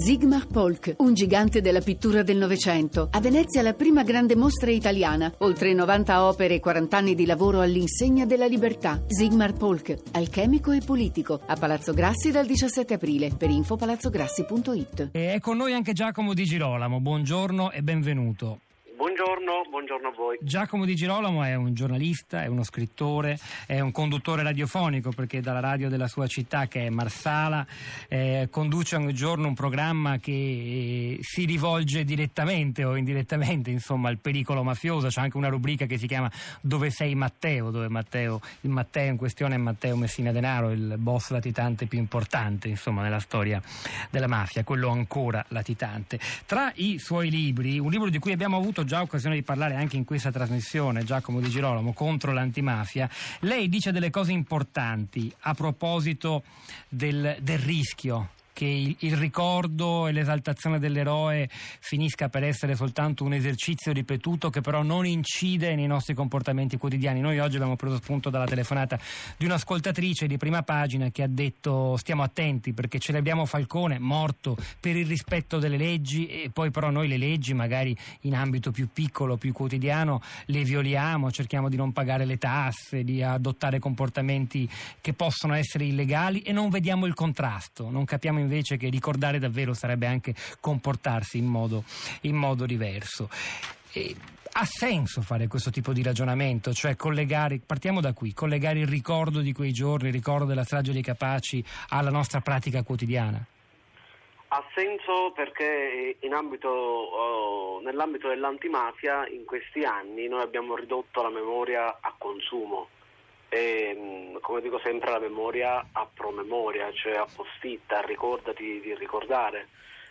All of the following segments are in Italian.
Sigmar Polk, un gigante della pittura del Novecento. A Venezia la prima grande mostra italiana. Oltre 90 opere e 40 anni di lavoro all'insegna della libertà. Sigmar Polk, alchemico e politico. A Palazzo Grassi dal 17 aprile. Per info palazzograssi.it. E è con noi anche Giacomo Di Girolamo. Buongiorno e benvenuto. Buongiorno, buongiorno a voi. Giacomo Di Girolamo è un giornalista, è uno scrittore, è un conduttore radiofonico perché dalla radio della sua città che è Marsala eh, conduce ogni giorno un programma che eh, si rivolge direttamente o indirettamente insomma al pericolo mafioso. C'è anche una rubrica che si chiama Dove sei Matteo, dove Matteo, il Matteo in questione è Matteo Messina Denaro, il boss latitante più importante insomma nella storia della mafia, quello ancora latitante. Tra i suoi libri, un libro di cui abbiamo avuto già occasione di parlare anche in questa trasmissione, Giacomo Di Girolamo, contro l'antimafia, lei dice delle cose importanti a proposito del, del rischio che il, il, ricordo e l'esaltazione dell'eroe finisca per essere soltanto un esercizio ripetuto che però non incide nei nostri comportamenti quotidiani. Noi oggi abbiamo preso spunto dalla telefonata di un'ascoltatrice di prima pagina che ha detto stiamo attenti perché celebriamo Falcone morto per il rispetto delle leggi e poi però noi le leggi magari in ambito più piccolo, più quotidiano le violiamo, cerchiamo di non pagare le tasse, di adottare comportamenti che possono essere illegali e non vediamo il contrasto, non capiamo invece invece che ricordare davvero sarebbe anche comportarsi in modo, in modo diverso. E ha senso fare questo tipo di ragionamento, cioè collegare, partiamo da qui, collegare il ricordo di quei giorni, il ricordo della strage dei Capaci alla nostra pratica quotidiana? Ha senso perché ambito, oh, nell'ambito dell'antimafia in questi anni noi abbiamo ridotto la memoria a consumo e mm, come dico sempre la memoria a promemoria, cioè a postitta, ricordati di ricordare.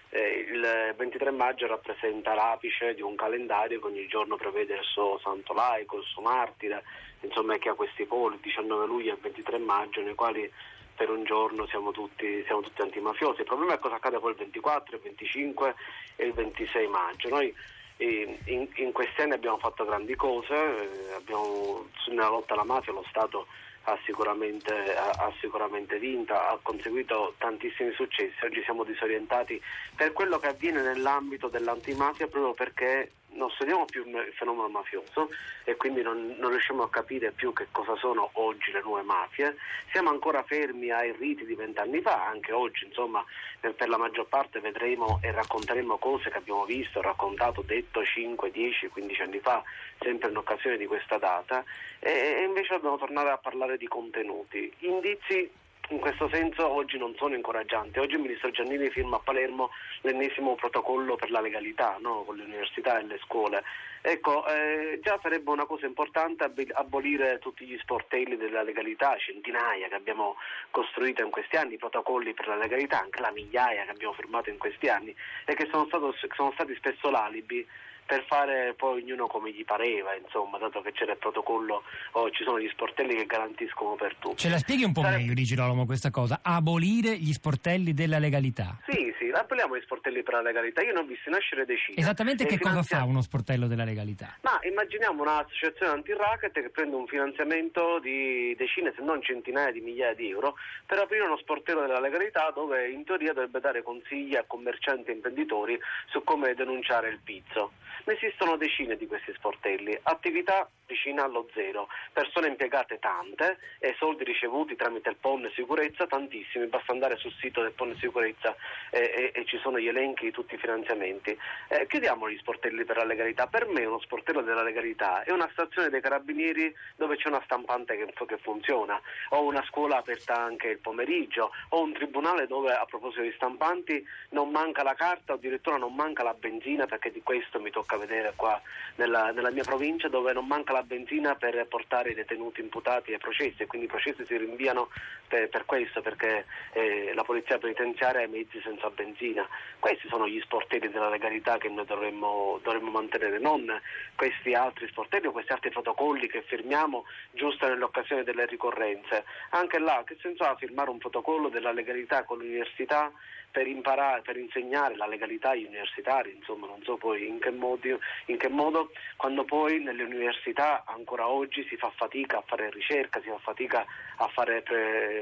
Eh, il 23 maggio rappresenta l'apice di un calendario che ogni giorno prevede il suo santo laico, il suo martire, insomma che ha questi poli, il 19 luglio e il 23 maggio, nei quali per un giorno siamo tutti, siamo tutti antimafiosi. Il problema è cosa accade poi il 24, il 25 e il 26 maggio. Noi in, in, questi anni abbiamo fatto grandi cose, eh, abbiamo, nella lotta alla mafia lo Stato ha sicuramente, ha, ha sicuramente vinto, ha conseguito tantissimi successi, oggi siamo disorientati per quello che avviene nell'ambito dell'antimafia proprio perché non studiamo più il fenomeno mafioso e quindi non, non, riusciamo a capire più che cosa sono oggi le nuove mafie. Siamo ancora fermi ai riti di vent'anni fa, anche oggi insomma per, per, la maggior parte vedremo e racconteremo cose che abbiamo visto, raccontato, detto 5, 10, 15 anni fa, sempre in occasione di questa data e, e invece dobbiamo tornare a parlare di contenuti. Indizi in questo senso oggi non sono incoraggianti. Oggi il ministro Giannini firma a Palermo l'ennesimo protocollo per la legalità no? con le università e le scuole. Ecco, eh, già sarebbe una cosa importante abolire tutti gli sportelli della legalità, centinaia che abbiamo costruito in questi anni, i protocolli per la legalità, anche la migliaia che abbiamo firmato in questi anni e che sono, stato, sono stati spesso l'alibi per fare poi ognuno come gli pareva, insomma, dato che c'era il protocollo o oh, ci sono gli sportelli che garantiscono per tutti. Ce la spieghi un po' Sare... meglio, Di Girolamo, questa cosa? Abolire gli sportelli della legalità? Sì, sì, aboliamo gli sportelli per la legalità. Io ne ho visti nascere decine. Esattamente che finanzia... cosa fa uno sportello della legalità? Ma immaginiamo un'associazione anti-racket che prende un finanziamento di decine, se non centinaia di migliaia di euro per aprire uno sportello della legalità dove in teoria dovrebbe dare consigli a commercianti e imprenditori su come denunciare il pizzo. Ne esistono decine di questi sportelli, attività vicina allo zero, persone impiegate tante e soldi ricevuti tramite il PON sicurezza tantissimi, basta andare sul sito del PON sicurezza e, e, e ci sono gli elenchi di tutti i finanziamenti. Eh, chiediamo gli sportelli per la legalità, per me uno sportello della legalità è una stazione dei carabinieri dove c'è una stampante che, che funziona, o una scuola aperta anche il pomeriggio, o un tribunale dove a proposito di stampanti non manca la carta o addirittura non manca la benzina perché di questo mi tocca vedere qua nella, nella mia provincia dove non manca la benzina per portare i detenuti imputati ai processi e quindi i processi si rinviano per, per questo perché eh, la polizia penitenziaria ha i mezzi senza benzina. Questi sono gli sportelli della legalità che noi dovremmo, dovremmo mantenere, non questi altri sportelli o questi altri protocolli che firmiamo giusto nell'occasione delle ricorrenze. Anche là che senso ha firmare un protocollo della legalità con l'università per imparare, per insegnare la legalità agli universitari, insomma non so poi in che modo, in che modo, quando poi nelle università ancora oggi si fa fatica a fare ricerca, si fa fatica a, fare,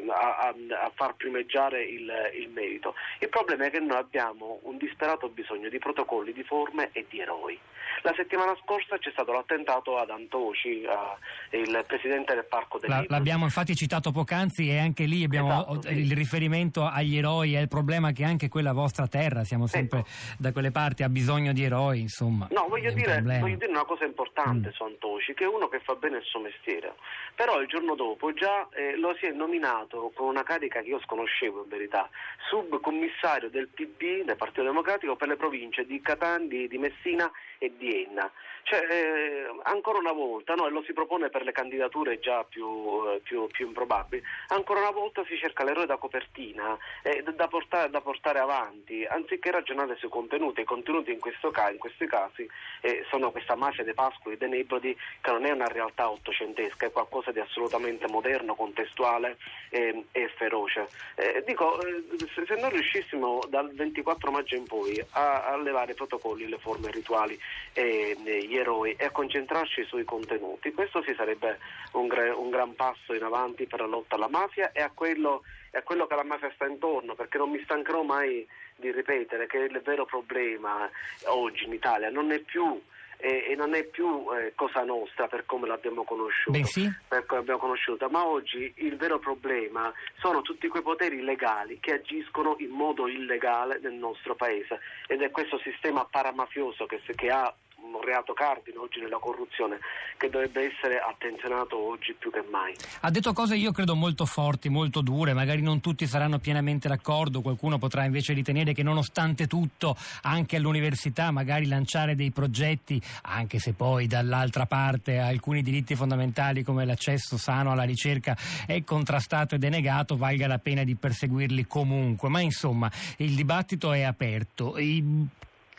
a, a, a far primeggiare il, il merito. Il problema è che noi abbiamo un disperato bisogno di protocolli, di forme e di eroi. La settimana scorsa c'è stato l'attentato ad Antoci, eh, il presidente del Parco del La, L'abbiamo infatti citato poc'anzi e anche lì abbiamo esatto, il riferimento agli eroi, è il problema che anche quella vostra terra, siamo sempre ecco. da quelle parti, ha bisogno di eroi, insomma. No, voglio, dire, voglio dire, una cosa importante mm. su Antoci, che è uno che fa bene il suo mestiere, però il giorno dopo già eh, lo si è nominato con una carica che io sconoscevo in verità, subcommissario del PD, del Partito Democratico, per le province di Catania, di, di Messina e di Enna. Cioè, eh, ancora una volta, no, e lo si propone per le candidature già più, eh, più, più improbabili, ancora una volta si cerca l'eroe da copertina eh, da, portare, da, portare, avanti, anziché ragionare sui contenuti. I contenuti in, ca- in questi casi eh, sono questa mafia dei pascoli, dei Nebrodi, che non è una realtà ottocentesca, è qualcosa di assolutamente moderno, contestuale e feroce. Eh, dico, se, se, noi riuscissimo dal 24 maggio in poi a, a levare i protocolli, le forme rituali e gli eroi e a concentrarci sui contenuti. Questo sì sarebbe un, un gran passo in avanti per la lotta alla mafia e a quello, e a quello che la mafia sta intorno, perché non mi stancherò mai di ripetere che il vero problema oggi in Italia non è più e, e, non è più eh, cosa nostra per come l'abbiamo conosciuta, sì. conosciuta, ma oggi il vero problema sono tutti quei poteri legali che agiscono in modo illegale nel nostro paese. Ed è questo sistema paramafioso che, che ha reato cardine oggi nella corruzione che dovrebbe essere attenzionato oggi più che mai. Ha detto cose io credo molto forti, molto dure, magari non tutti saranno pienamente d'accordo, qualcuno potrà invece ritenere che nonostante tutto anche all'università magari lanciare dei progetti, anche se poi dall'altra parte alcuni diritti fondamentali come l'accesso sano alla ricerca è contrastato e denegato, valga la pena di perseguirli comunque, ma insomma il dibattito è aperto. I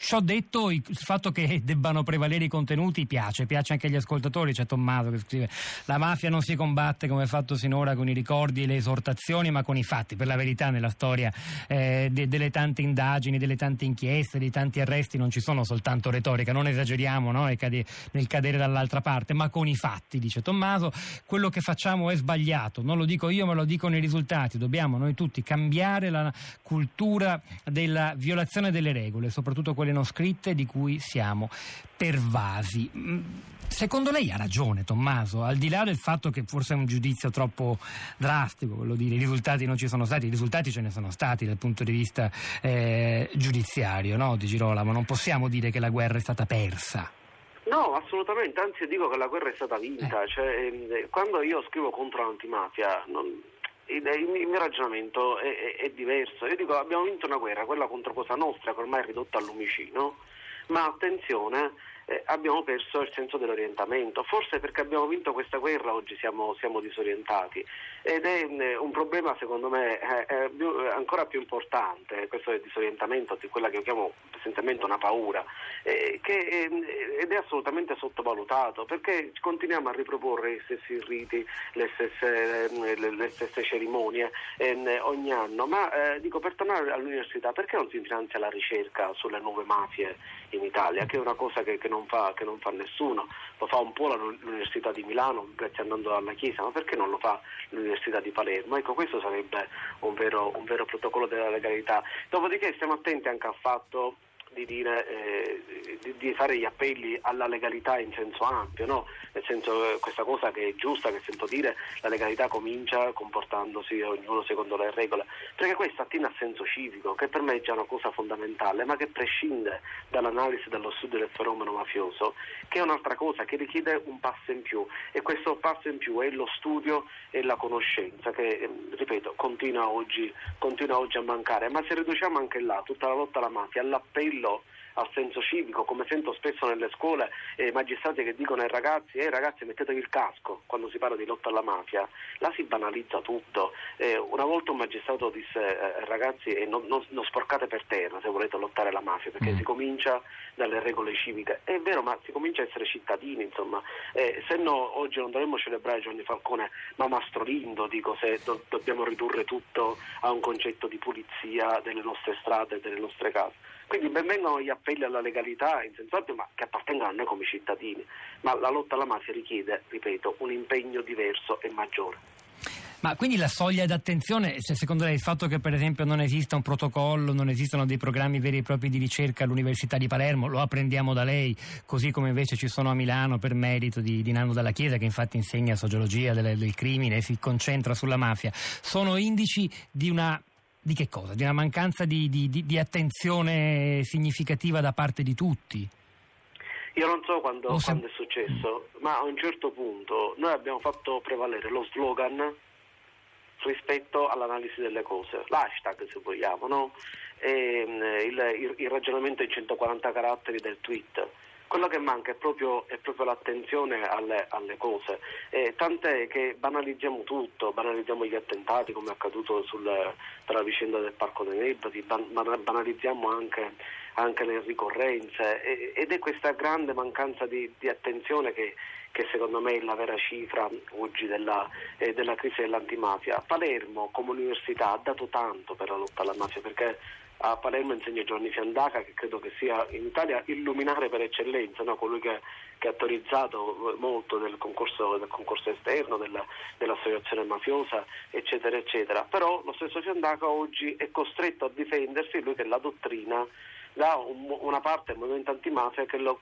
Ciò detto, il fatto che debbano prevalere i contenuti piace, piace anche agli ascoltatori. C'è Tommaso che scrive: La mafia non si combatte come è fatto sinora con i ricordi e le esortazioni, ma con i fatti. Per la verità, nella storia eh, de- delle tante indagini, delle tante inchieste, dei tanti arresti, non ci sono soltanto retorica. Non esageriamo no? nel cadere dall'altra parte, ma con i fatti, dice Tommaso. Quello che facciamo è sbagliato. Non lo dico io, ma lo dicono i risultati. Dobbiamo noi tutti cambiare la cultura della violazione delle regole, soprattutto quelle parole non scritte di cui siamo pervasi. Mm, secondo lei ha ragione Tommaso, al di là del fatto che forse è un giudizio troppo drastico, quello dire i risultati non ci sono stati, i risultati ce ne sono stati dal punto di vista eh, giudiziario, no, Di Girolamo, non possiamo dire che la guerra è stata persa. No, assolutamente, anzi dico che la guerra è stata vinta, eh. cioè, eh, quando io scrivo contro l'antimafia non, il, mio ragionamento è, è, è, diverso. Io dico abbiamo vinto una guerra, quella contro Cosa Nostra, che ormai è ridotta al lumicino, ma attenzione, eh, abbiamo perso il senso dell'orientamento. Forse perché abbiamo vinto questa guerra oggi siamo, siamo disorientati ed è eh, un problema secondo me eh, più, ancora più importante, questo del disorientamento, di quella che io chiamo essenzialmente una paura, eh, che, eh, ed è assolutamente sottovalutato perché continuiamo a riproporre gli stessi riti, le stesse, le, le stesse cerimonie ogni anno, ma dico per tornare all'università perché non si finanzia la ricerca sulle nuove mafie in Italia, che è una cosa che, che, non, fa, che non, fa, nessuno, lo fa un po' l'Università di Milano, grazie andando alla Chiesa, ma perché non lo fa l'Università di Palermo? Ecco, questo sarebbe un vero, un vero protocollo della legalità. Dopodiché stiamo attenti anche al fatto di, dire, eh, di, di, fare gli appelli alla legalità in senso ampio, no? nel senso eh, questa cosa che è giusta, che sento dire, la legalità comincia comportandosi ognuno secondo le regole, perché questo attiene al senso civico, che per me è già una cosa fondamentale, ma che prescinde dall'analisi dello studio del fenomeno mafioso, che è un'altra cosa, che richiede un passo in più. E questo passo in più è lo studio e la conoscenza che, ehm, ripeto, continua oggi, continua oggi a mancare, ma se riduciamo anche là tutta la lotta alla mafia, all'appello appello al senso civico, come sento spesso nelle scuole eh, magistrati che dicono ai ragazzi, eh ragazzi mettetevi il casco quando si parla di lotta alla mafia, là si banalizza tutto. Eh, una volta un magistrato disse eh, ragazzi eh, non, non, non, sporcate per terra se volete lottare alla mafia, perché mm. si comincia dalle regole civiche. È vero, ma si comincia a essere cittadini, insomma. Eh, se no oggi non dovremmo celebrare Giovanni Falcone, ma Mastro Lindo, dico, se do, dobbiamo ridurre tutto a un concetto di pulizia delle nostre strade e delle nostre case Quindi benvengono gli appelli alla legalità in senso ampio, ma che appartengono a noi come cittadini. Ma la lotta alla mafia richiede, ripeto, un impegno diverso e maggiore. Ma quindi la soglia d'attenzione, cioè secondo lei il fatto che per esempio non esista un protocollo, non esistono dei programmi veri e propri di ricerca all'Università di Palermo, lo apprendiamo da lei, così come invece ci sono a Milano per merito di, di Nando Dalla Chiesa che infatti insegna sociologia del, del crimine e si concentra sulla mafia, sono indici di una di che cosa? Di una mancanza di, di, di, di, attenzione significativa da parte di tutti? Io non so quando, se... quando, è successo, ma a un certo punto noi abbiamo fatto prevalere lo slogan rispetto all'analisi delle cose, l'hashtag se vogliamo, no? e, mm, il, il, il, ragionamento in 140 caratteri del tweet. Quello che manca è proprio, è proprio l'attenzione alle, alle cose, eh, tant'è che banalizziamo tutto, banalizziamo gli attentati come è accaduto sul, per la vicenda del Parco dei Nebbati, ban, banalizziamo anche, anche le ricorrenze e, ed è questa grande mancanza di, di attenzione che che secondo me è la vera cifra oggi della, eh, della crisi dell'antimafia. Palermo come università ha dato tanto per la lotta alla mafia perché a Palermo insegna Giovanni Fiandaca che credo che sia in Italia illuminare per eccellenza, no? colui che, che, ha autorizzato molto del concorso, del concorso esterno, della, dell'associazione mafiosa eccetera eccetera. Però lo stesso Fiandaca oggi è costretto a difendersi, lui che la dottrina da un, una parte del movimento antimafia che lo,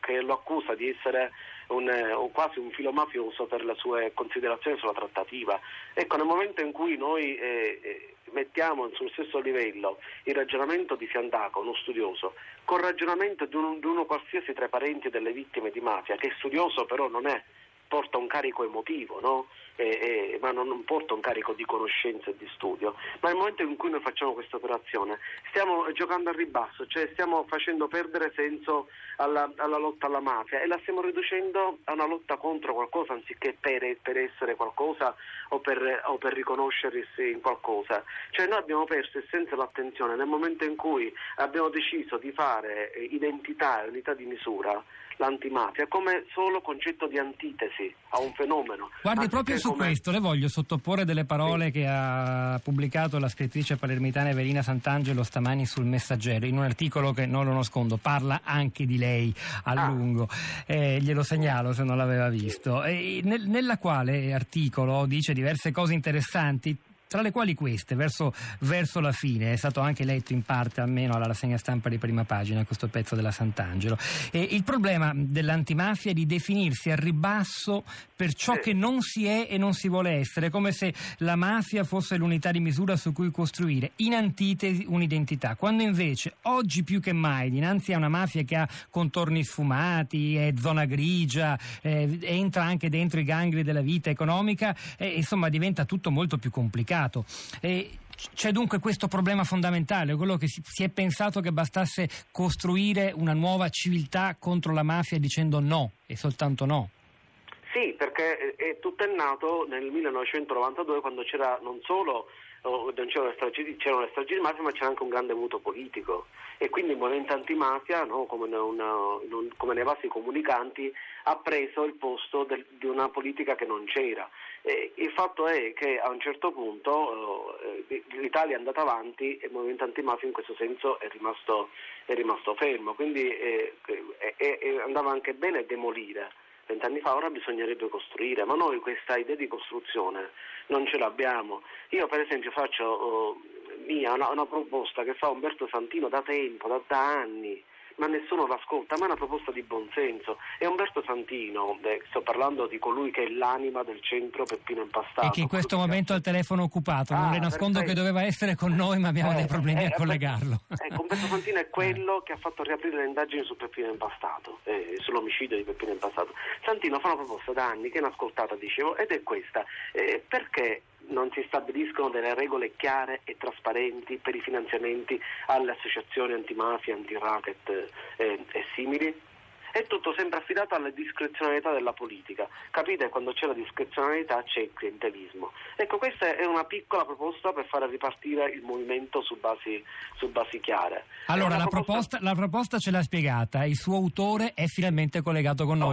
che lo accusa di essere un, un, quasi un filo mafioso per le sue considerazioni sulla trattativa. Ecco, nel momento in cui noi eh, eh, mettiamo sullo stesso livello il ragionamento di Fiandaco, uno studioso, col ragionamento di, un, di uno qualsiasi tra i parenti delle vittime di mafia, che studioso però non è, porta un carico emotivo, no? eh, eh, ma non, non, porta un carico di conoscenza e di studio. Ma nel momento in cui noi facciamo questa operazione stiamo giocando a ribasso, cioè stiamo facendo perdere senso alla, alla, lotta alla mafia e la stiamo riducendo a una lotta contro qualcosa anziché per, per essere qualcosa o per, o per riconoscersi in qualcosa. Cioè noi abbiamo perso essenza l'attenzione nel momento in cui abbiamo deciso di fare identità e unità di misura l'antimafia come solo concetto di antitesi a un fenomeno. Guardi, proprio su come... questo le voglio sottoporre delle parole sì. che ha pubblicato la scrittrice palermitana Evelina Sant'Angelo stamani sul Messaggero, in un articolo che, non lo nascondo, parla anche di lei a ah. lungo. Eh, glielo segnalo se non l'aveva visto. E nel, nella quale articolo dice diverse cose interessanti tra le quali queste, verso, verso, la fine, è stato anche letto in parte almeno alla rassegna stampa di prima pagina questo pezzo della Sant'Angelo. E il problema dell'antimafia è di definirsi a ribasso per ciò che non si è e non si vuole essere, come se la mafia fosse l'unità di misura su cui costruire, in antitesi un'identità, quando invece oggi più che mai, dinanzi a una mafia che ha contorni sfumati, è zona grigia, eh, entra anche dentro i gangli della vita economica, eh, insomma diventa tutto molto più complicato passato. E c'è dunque questo problema fondamentale, quello che si, è pensato che bastasse costruire una nuova civiltà contro la mafia dicendo no e soltanto no. Sì, perché è, tutto è nato nel 1992 quando c'era non solo non c'erano le stragi, c'erano le stragi di mafia ma c'era anche un grande muto politico e quindi il movimento antimafia, no, come, una, come, nei vasi comunicanti, ha preso il posto del, di una politica che non c'era. E il fatto è che a un certo punto eh, l'Italia è andata avanti e il movimento antimafia in questo senso è rimasto, è rimasto fermo, quindi eh, eh, andava anche bene demolire vent'anni fa, ora bisognerebbe costruire, ma noi questa idea di costruzione non ce l'abbiamo. Io per esempio faccio uh, mia una, una, proposta che fa Umberto Santino da tempo, da, da anni, ma nessuno l'ascolta, ma è una proposta di buonsenso. E Umberto Santino, beh, sto parlando di colui che è l'anima del centro Peppino Impastato. E che in questo momento ha il telefono occupato, ah, non le nascondo perfetto. che doveva essere con noi, ma abbiamo eh, dei problemi eh, a collegarlo. Ecco, Umberto Santino è quello che ha fatto riaprire le indagini su Peppino Impastato, eh, sull'omicidio di Peppino Impastato. Santino fa una proposta da anni che è inascoltata, dicevo, ed è questa. Eh, perché non si stabiliscono delle regole chiare e trasparenti per i finanziamenti alle associazioni antimafia, antiracket eh, e simili? È tutto sempre affidato alla discrezionalità della politica. Capite? Quando c'è la discrezionalità c'è il clientelismo. Ecco, questa è una piccola proposta per far ripartire il movimento su basi, su basi chiare. Allora, la proposta... proposta, la proposta ce l'ha spiegata, il suo autore è finalmente collegato con noi.